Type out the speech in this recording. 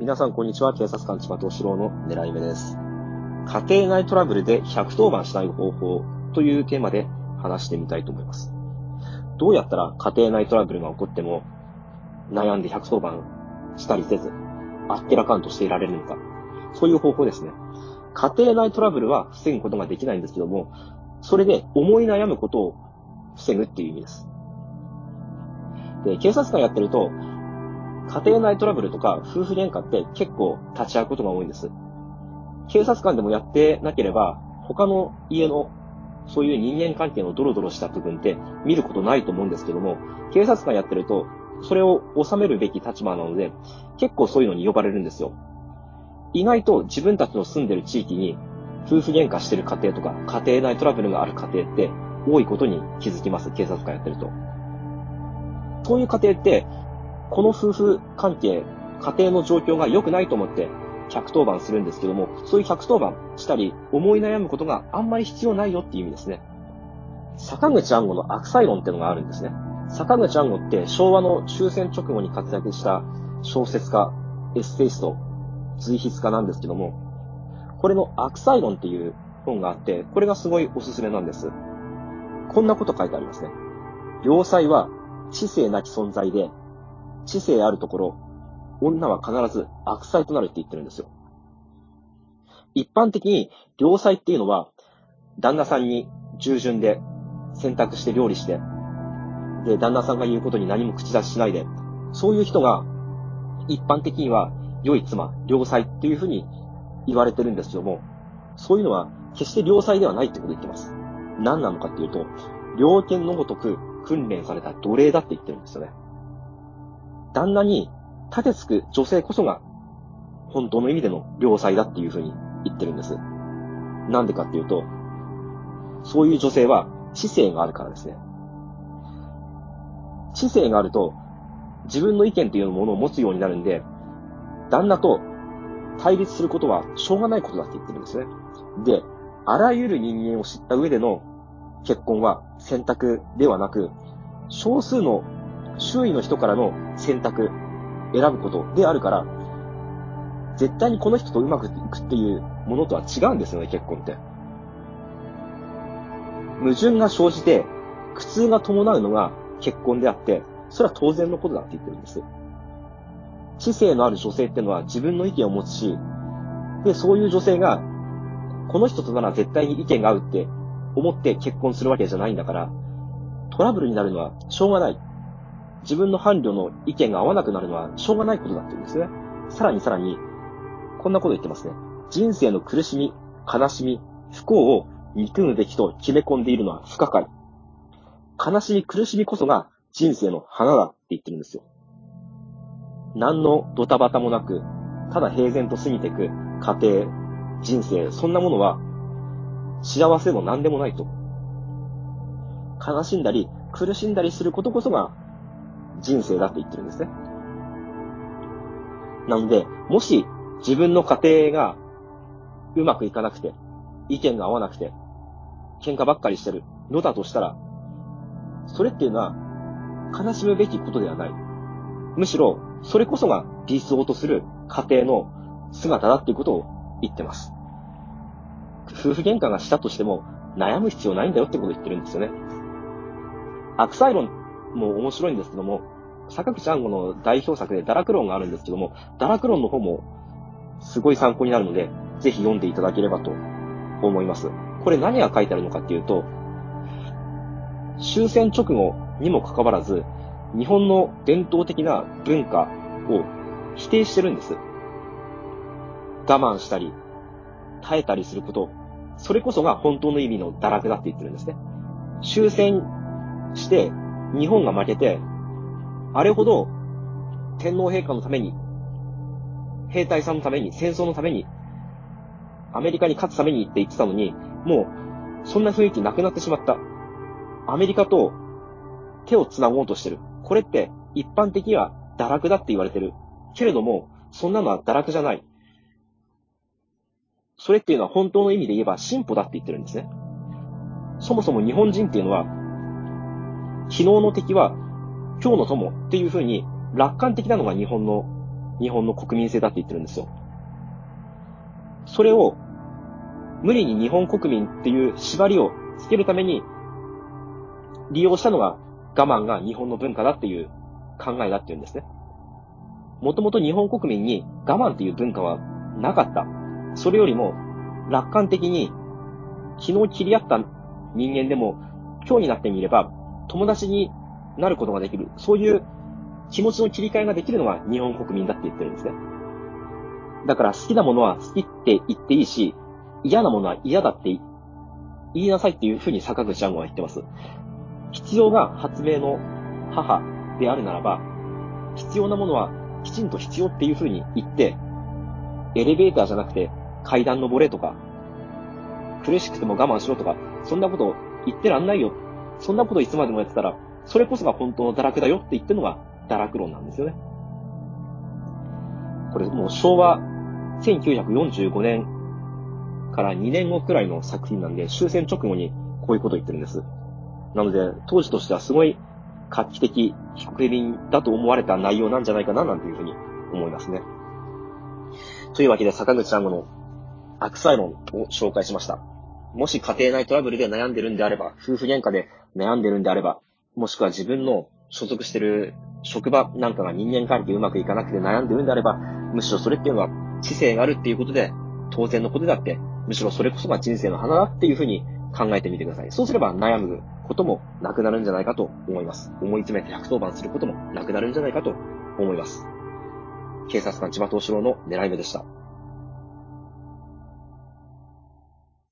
皆さん、こんにちは。警察官千葉東四郎の狙い目です。家庭内トラブルで110番しない方法というテーマで話してみたいと思います。どうやったら家庭内トラブルが起こっても悩んで110番したりせず、あっけらかんとしていられるのか。そういう方法ですね。家庭内トラブルは防ぐことができないんですけども、それで思い悩むことを防ぐっていう意味です。で、警察官やってると、家庭内トラブルとか夫婦喧嘩って結構立ち会うことが多いんです。警察官でもやってなければ、他の家のそういう人間関係のドロドロした部分って見ることないと思うんですけども、警察官やってると、それを収めるべき立場なので、結構そういうのに呼ばれるんですよ。意外と自分たちの住んでる地域に夫婦喧嘩してる家庭とか家庭内トラブルがある家庭って多いことに気づきます、警察官やってると。そういう家庭ってこの夫婦関係、家庭の状況が良くないと思って110番するんですけども、そういう110番したり、思い悩むことがあんまり必要ないよっていう意味ですね。坂口安吾の悪妻論ってのがあるんですね。坂口安吾って昭和の終戦直後に活躍した小説家、エッセイスト、随筆家なんですけども、これの悪妻論っていう本があって、これがすごいおすすめなんです。こんなこと書いてありますね。良妻は知性なき存在で、知性あるところ、女は必ず悪妻となるって言ってるんですよ。一般的に、良妻っていうのは、旦那さんに従順で選択して料理して、で、旦那さんが言うことに何も口出ししないで、そういう人が、一般的には、良い妻、良妻っていうふうに言われてるんですけども、そういうのは決して良妻ではないってことを言ってます。何なのかっていうと、猟犬のごとく訓練された奴隷だって言ってるんですよね。旦那に立てつく女性こそが、本当の意味での良妻だっていうふうに言ってるんです。なんでかっていうと、そういう女性は知性があるからですね。知性があると、自分の意見というものを持つようになるんで、旦那と対立することはしょうがないことだって言ってるんですね。で、あらゆる人間を知った上での結婚は選択ではなく、少数の周囲の人からの選択、選ぶことであるから、絶対にこの人とうまくいくっていうものとは違うんですよね、結婚って。矛盾が生じて、苦痛が伴うのが結婚であって、それは当然のことだって言ってるんです。知性のある女性ってのは自分の意見を持つし、で、そういう女性が、この人となら絶対に意見が合うって思って結婚するわけじゃないんだから、トラブルになるのはしょうがない。自分の伴侶の意見が合わなくなるのはしょうがないことだって言うんですね。さらにさらに、こんなこと言ってますね。人生の苦しみ、悲しみ、不幸を憎むべきと決め込んでいるのは不可解。悲しみ、苦しみこそが人生の花だって言ってるんですよ。何のドタバタもなく、ただ平然と過ぎていく家庭、人生、そんなものは幸せも何でもないと。悲しんだり、苦しんだりすることこそが人生だって言ってるんですね。なので、もし自分の家庭がうまくいかなくて、意見が合わなくて、喧嘩ばっかりしてるのだとしたら、それっていうのは悲しむべきことではない。むしろ、それこそが理想とする家庭の姿だっていうことを言ってます。夫婦喧嘩がしたとしても悩む必要ないんだよってことを言ってるんですよね。悪妻論もう面白いんですけども、坂口安吾の代表作で堕落論があるんですけども、堕落論の方もすごい参考になるので、ぜひ読んでいただければと思います。これ何が書いてあるのかっていうと、終戦直後にもかかわらず、日本の伝統的な文化を否定してるんです。我慢したり、耐えたりすること、それこそが本当の意味の堕落だって言ってるんですね。終戦して、日本が負けて、あれほど天皇陛下のために、兵隊さんのために、戦争のために、アメリカに勝つためにって言ってたのに、もう、そんな雰囲気なくなってしまった。アメリカと手を繋ごうとしてる。これって一般的には堕落だって言われてる。けれども、そんなのは堕落じゃない。それっていうのは本当の意味で言えば進歩だって言ってるんですね。そもそも日本人っていうのは、昨日の敵は今日の友っていうふうに楽観的なのが日本の日本の国民性だって言ってるんですよ。それを、無理に日本国民っていう縛りをつけるために、利用したのが我慢が日本の文化だっていう考えだっていうんですね。もともと日本国民に我慢っていう文化はなかった。それよりも楽観的に昨日切り合った人間でも今日になってみれば友達になることができる。そういう気持ちの切り替えができるのが日本国民だって言ってるんですね。だから好きなものは好きって言っていいし、嫌なものは嫌だって言いなさいっていうふうに坂口安吾は言ってます。必要が発明の母であるならば、必要なものはきちんと必要っていうふうに言って、エレベーターじゃなくて階段登れとか、苦しくても我慢しろとか、そんなことを言ってらんないよ。そんなこといつまでもやってたら、それこそが本当の堕落だよって言ってるのが堕落論なんですよね。これもう昭和1945年から2年後くらいの作品なんで、終戦直後にこういうことを言ってるんです。なので、当時としてはすごい画期的、非国民だと思われた内容なんじゃないかな、なんていうふうに思いますね。というわけで、坂口さんの悪妻論を紹介しました。もし家庭内トラブルで悩んでるんであれば、夫婦喧嘩で悩んでるんであれば、もしくは自分の所属してる職場なんかが人間関係うまくいかなくて悩んでるんであれば、むしろそれっていうのは知性があるっていうことで、当然のことだって、むしろそれこそが人生の花だっていうふうに考えてみてください。そうすれば悩むこともなくなるんじゃないかと思います。思い詰めて110番することもなくなるんじゃないかと思います。警察官千葉東四郎の狙い目でした。